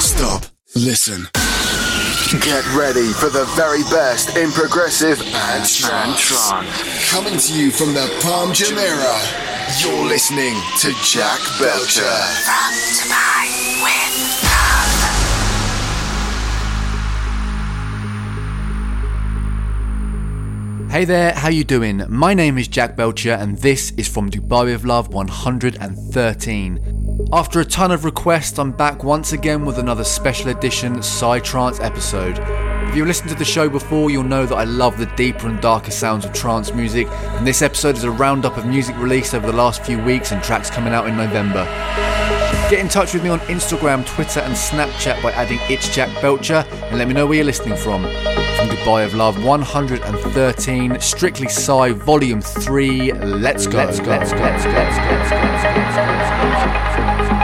Stop. Listen. Get ready for the very best in progressive and trance. Coming to you from the Palm Jumeirah, you're listening to Jack Belcher. From Dubai Hey there, how you doing? My name is Jack Belcher and this is from Dubai with Love 113. After a ton of requests, I'm back once again with another special edition Psytrance episode. If you've listened to the show before, you'll know that I love the deeper and darker sounds of trance music, and this episode is a roundup of music released over the last few weeks and tracks coming out in November. Get in touch with me on Instagram, Twitter, and Snapchat by adding It's Jack Belcher and let me know where you're listening from. From Dubai of Love 113, Strictly Psy Volume 3. Let's go. Let's go. Let's go. Let's go. Let's go. Let's go. Let's go. Let's go. There's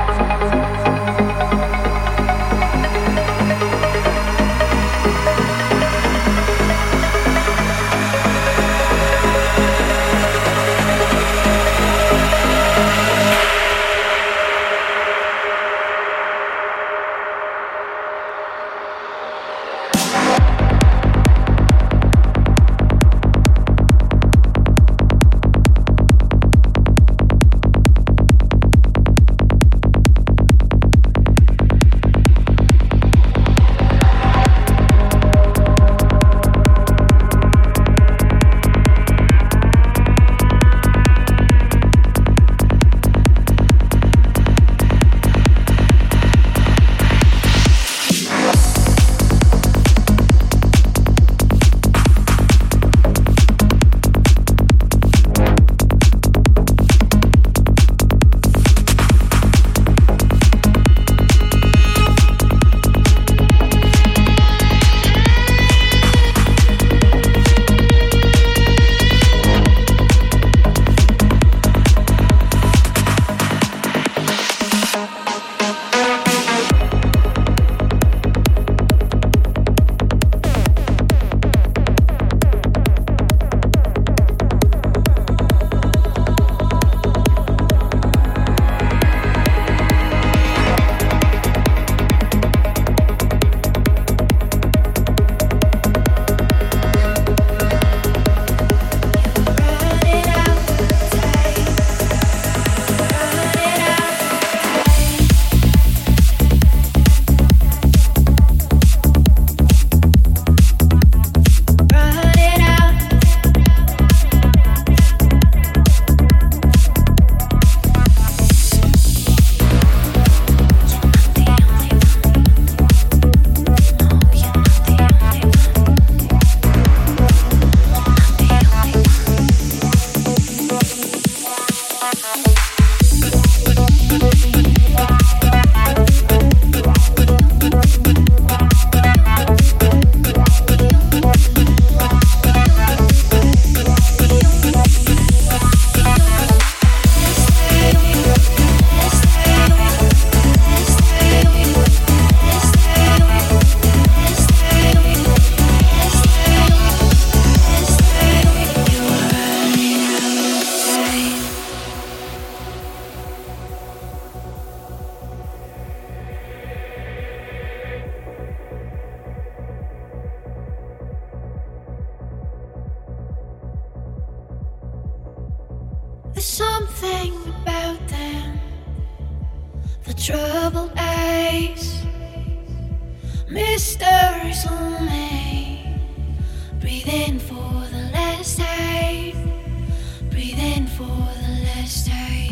something about them, the troubled eyes, mysteries only. Breathe in for the last time, breathe in for the last time.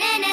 na na na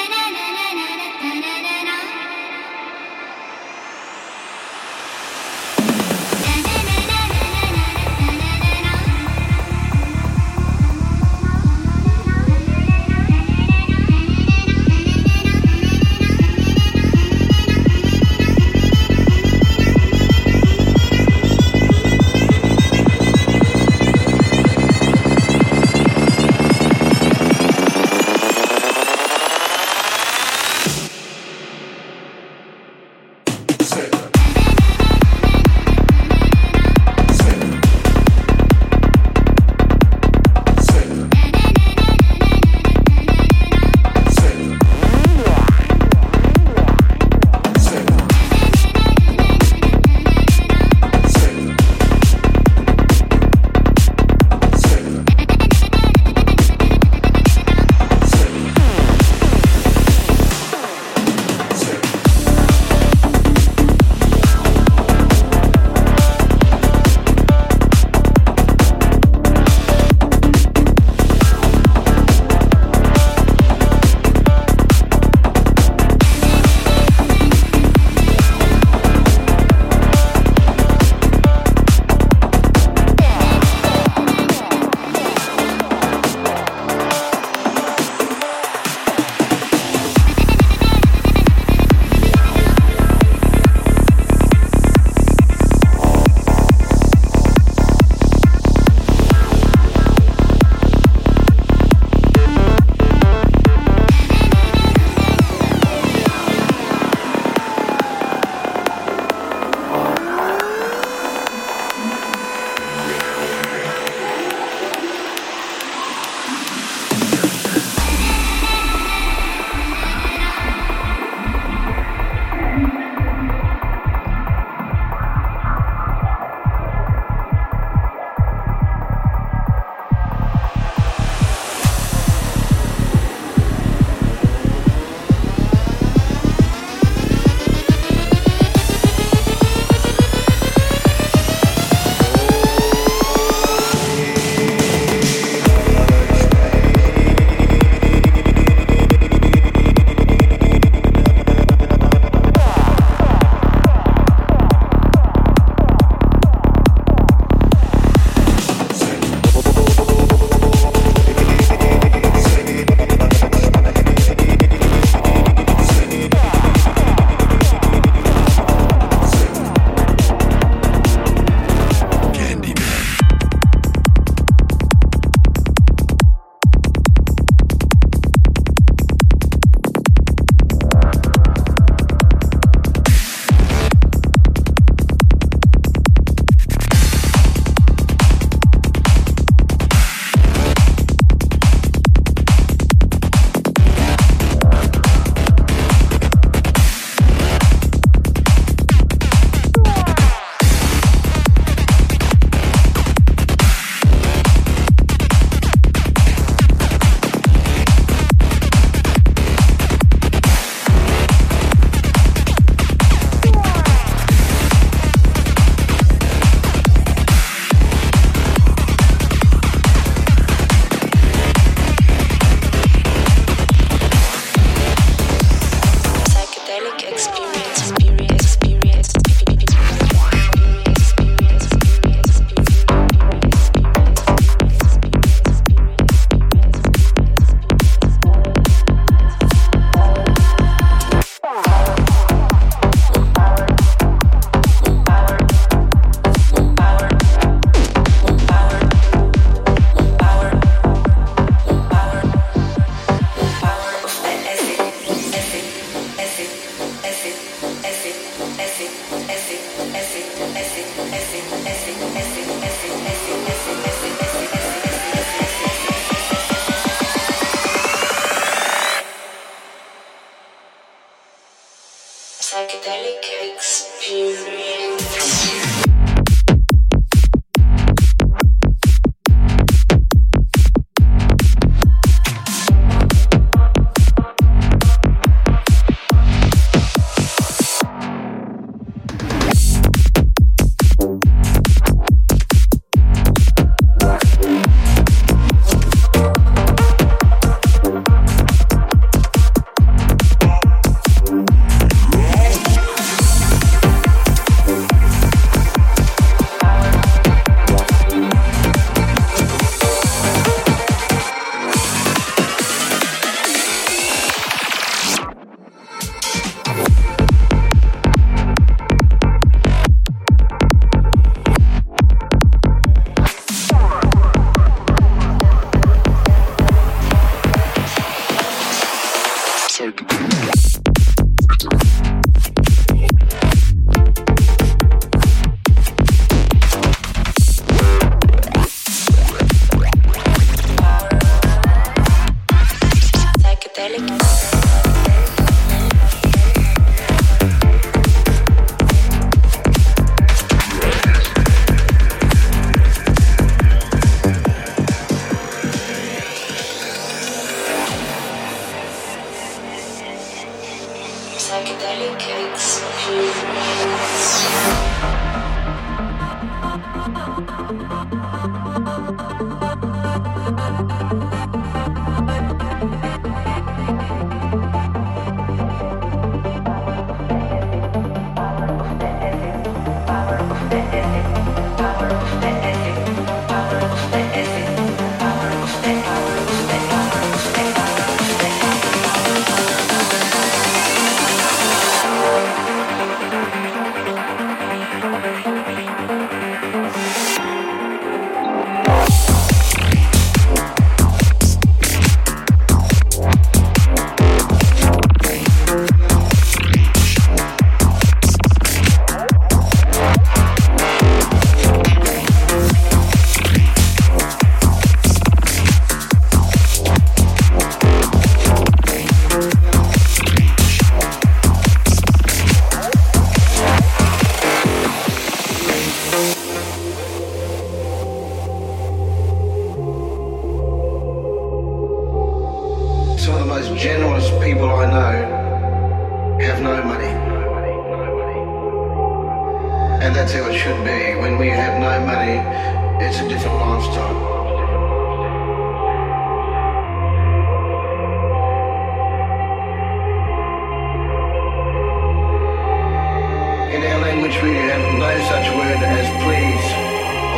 which we have no such word as please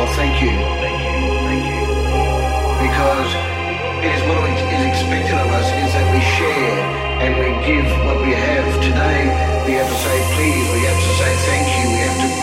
or thank you. Because it is what is expected of us is that we share and we give what we have. Today we have to say please, we have to say thank you, we have to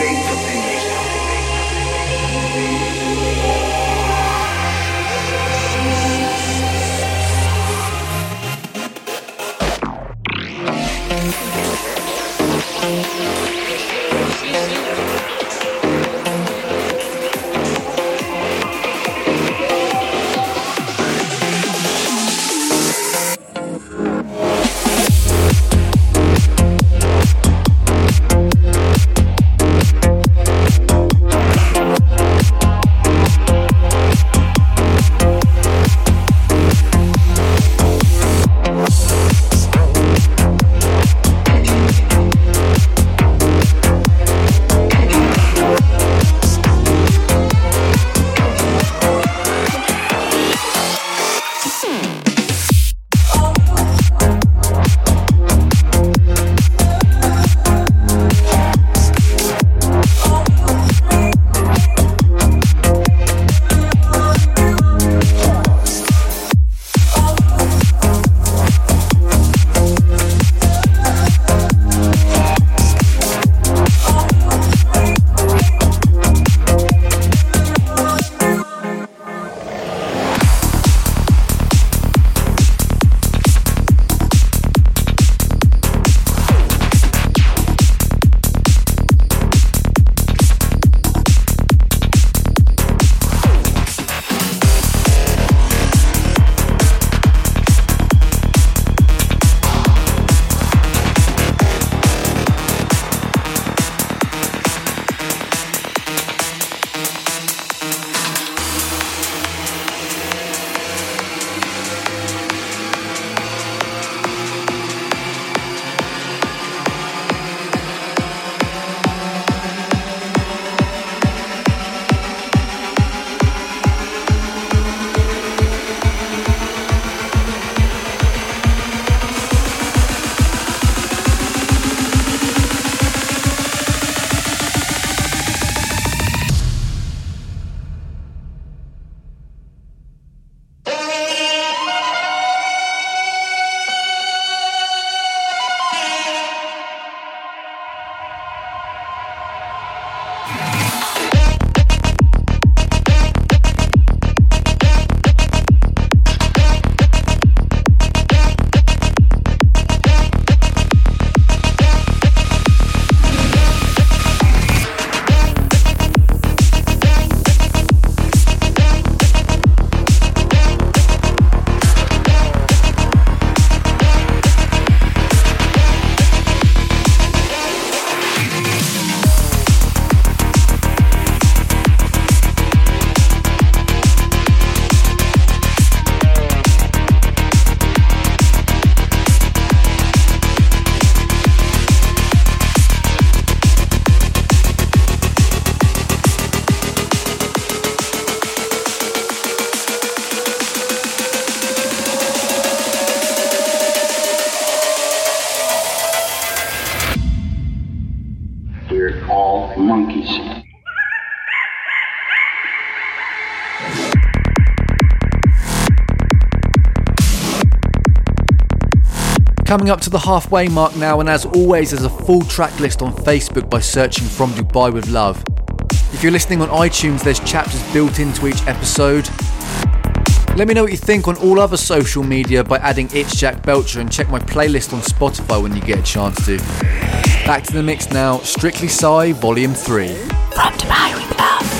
monkeys. Coming up to the halfway mark now, and as always, there's a full track list on Facebook by searching From Dubai with Love. If you're listening on iTunes, there's chapters built into each episode. Let me know what you think on all other social media by adding It's Jack Belcher and check my playlist on Spotify when you get a chance to. Back to the mix now, Strictly Psy Volume 3. From Dubai with love.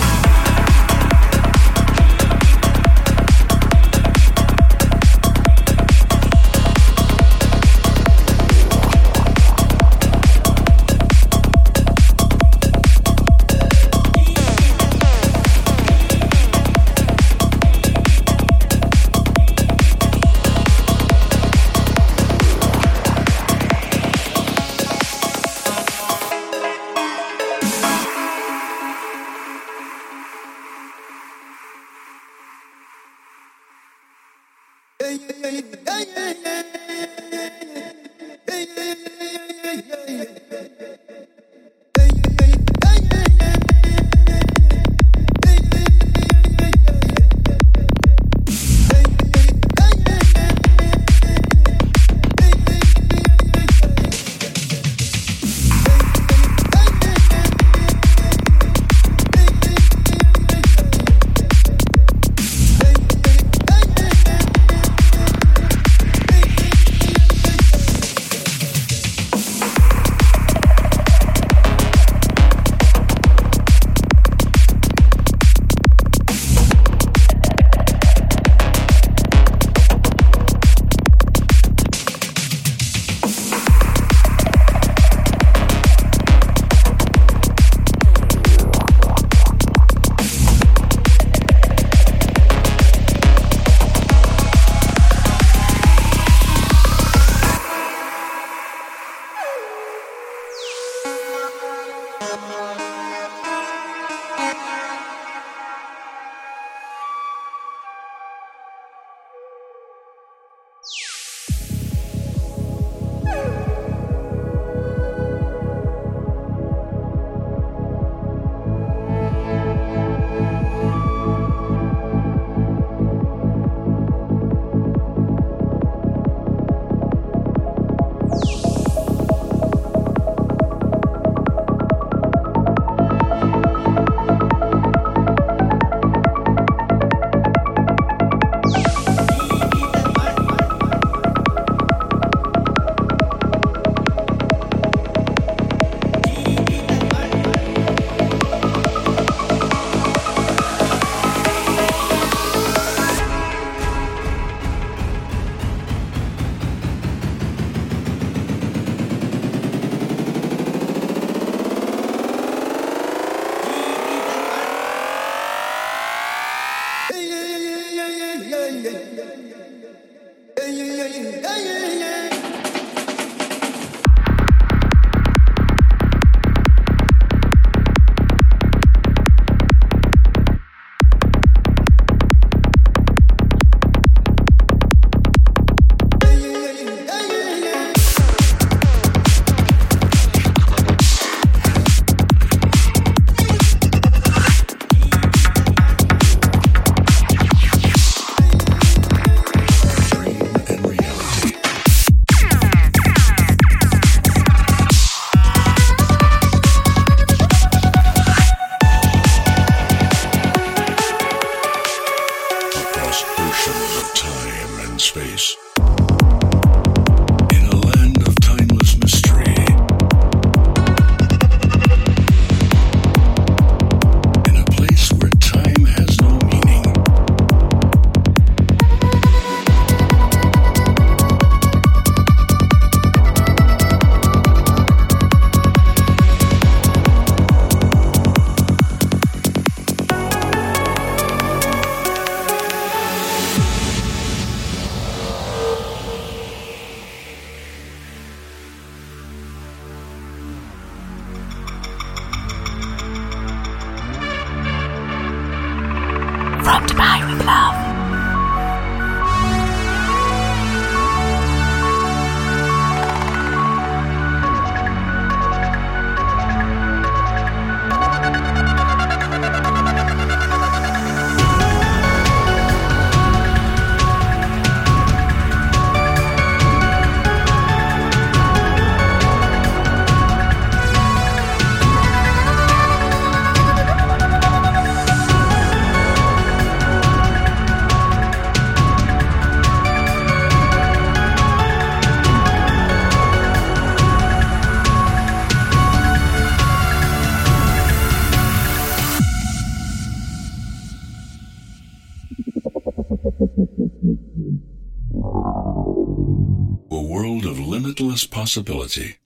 Possibility.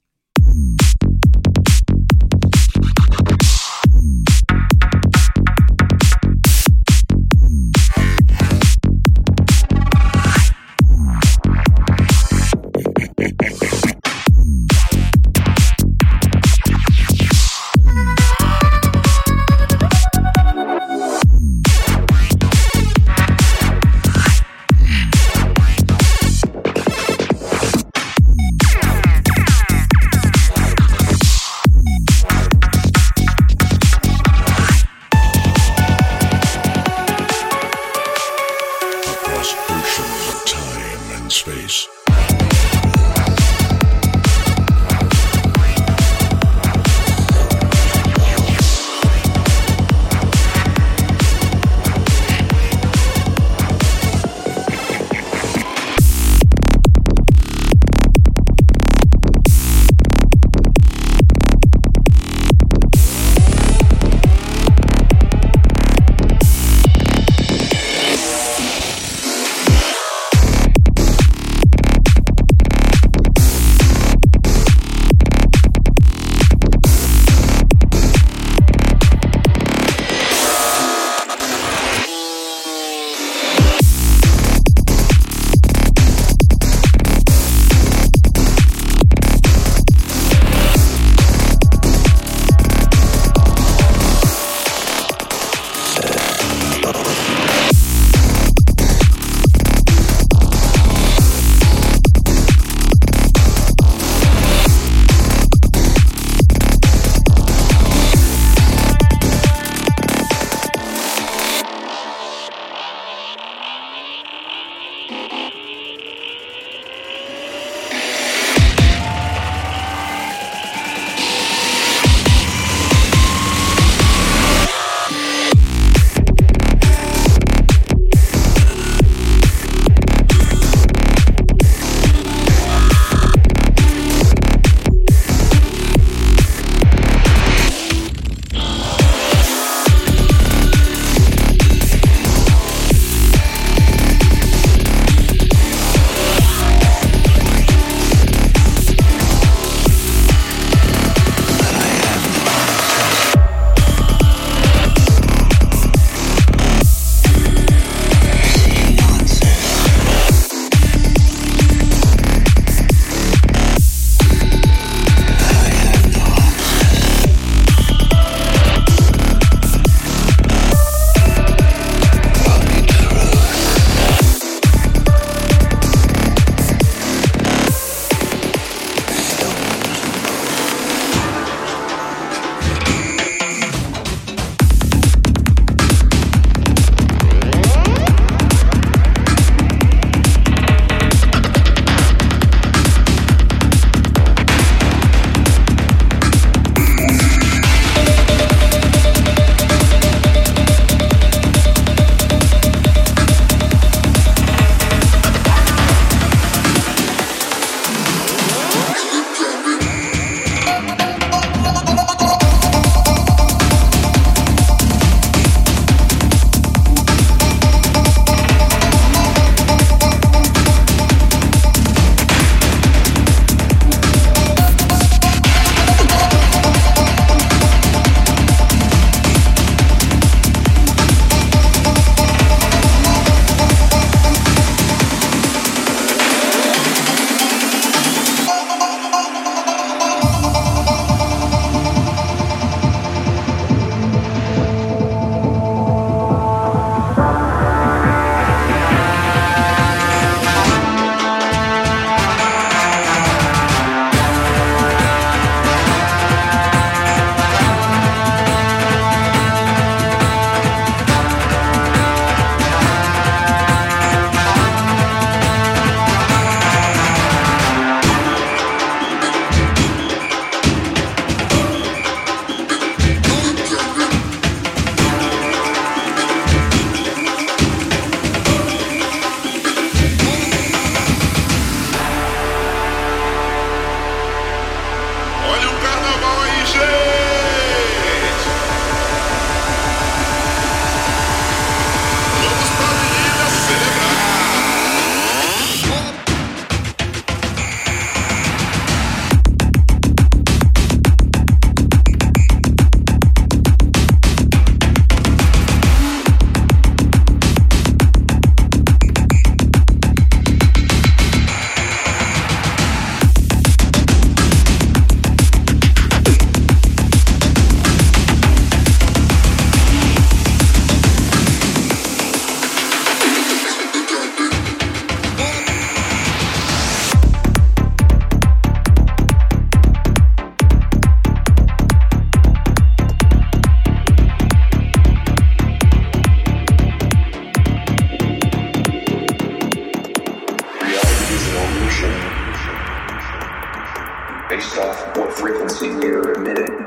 based off what frequency you're emitting.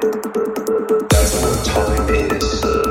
That's what time is.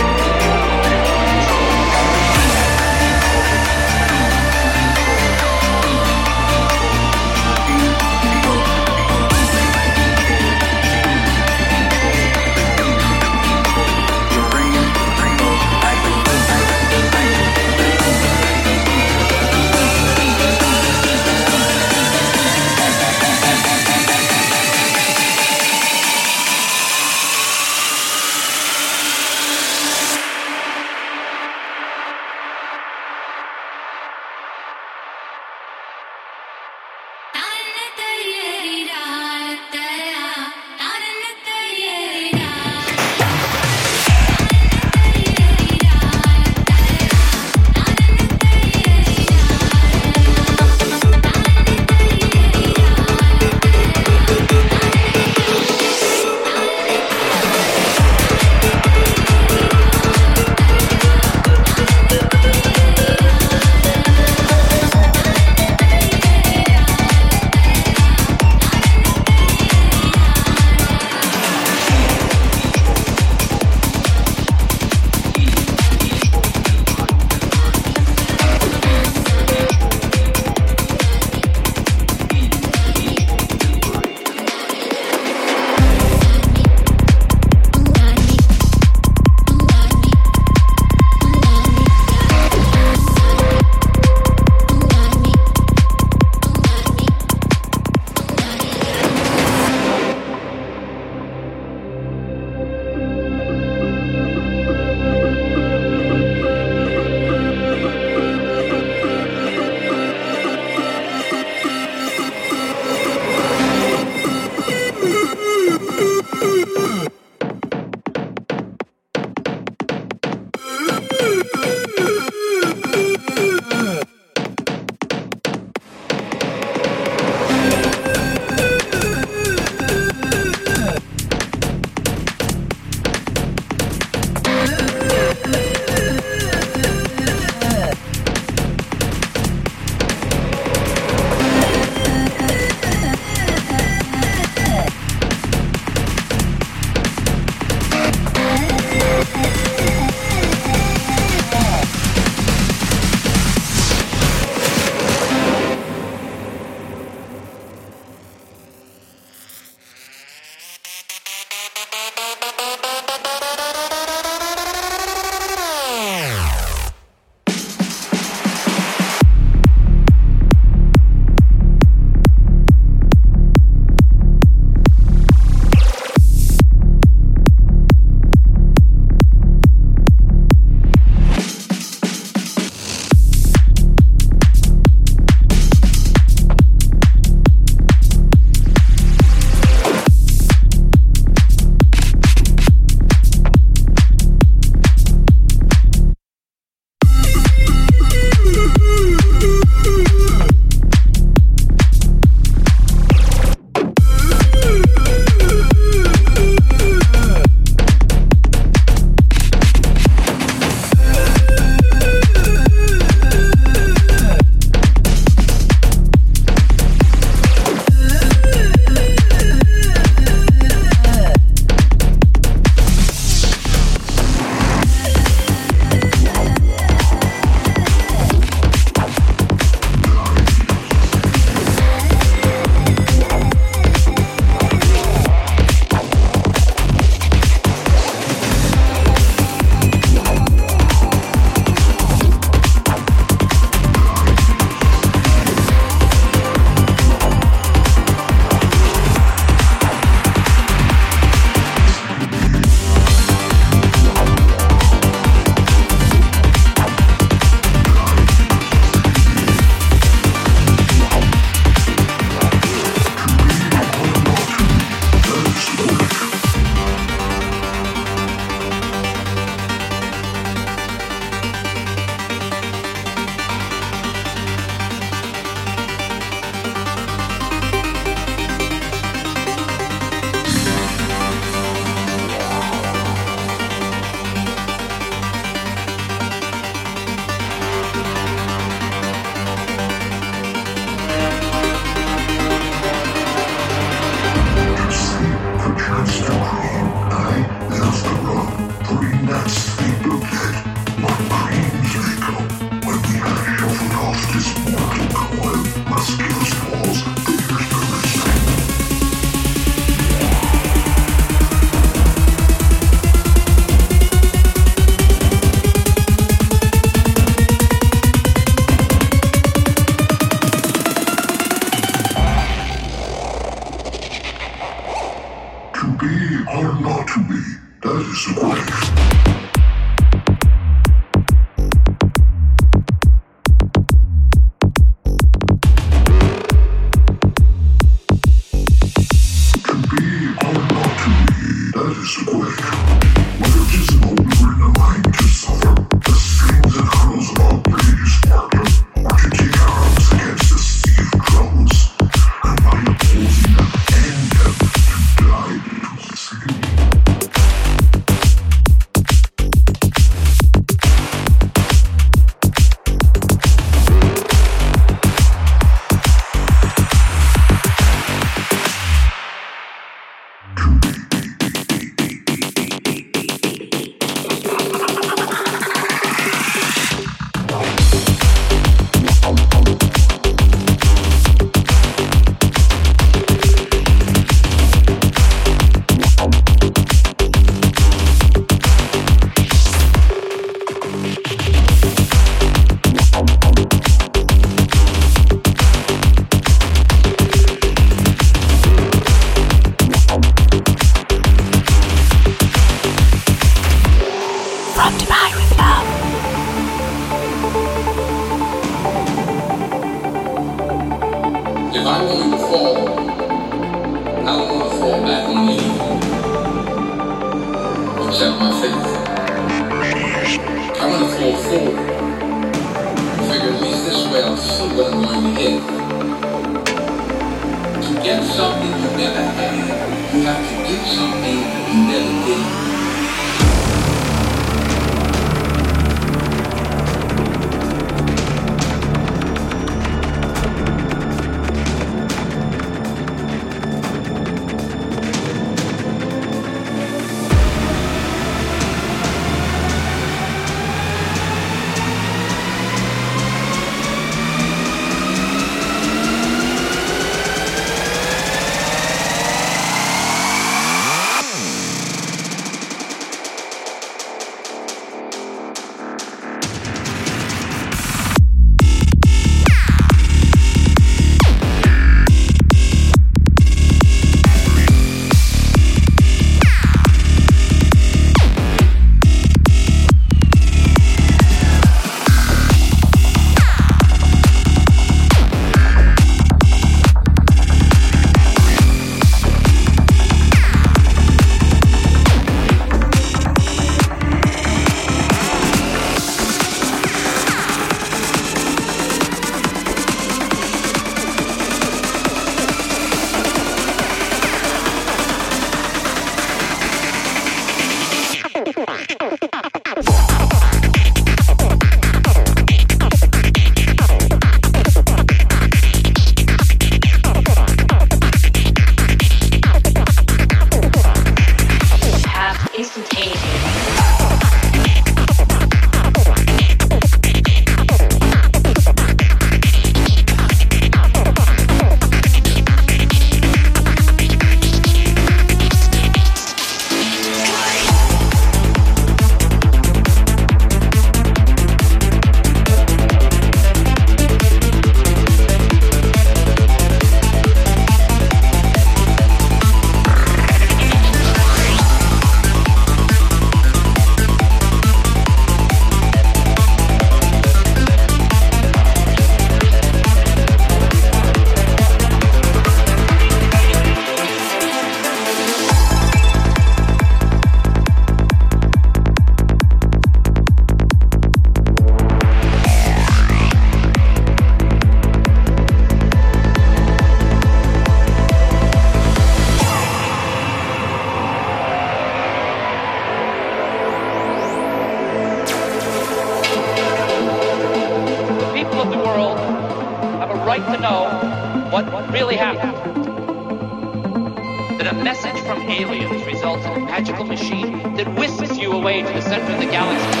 magical machine that whisks you away to the center of the galaxy.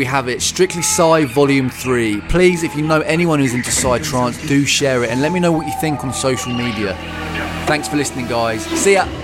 We have it. Strictly Psy Volume 3. Please, if you know anyone who's into Psy Trance, do share it and let me know what you think on social media. Thanks for listening, guys. See ya.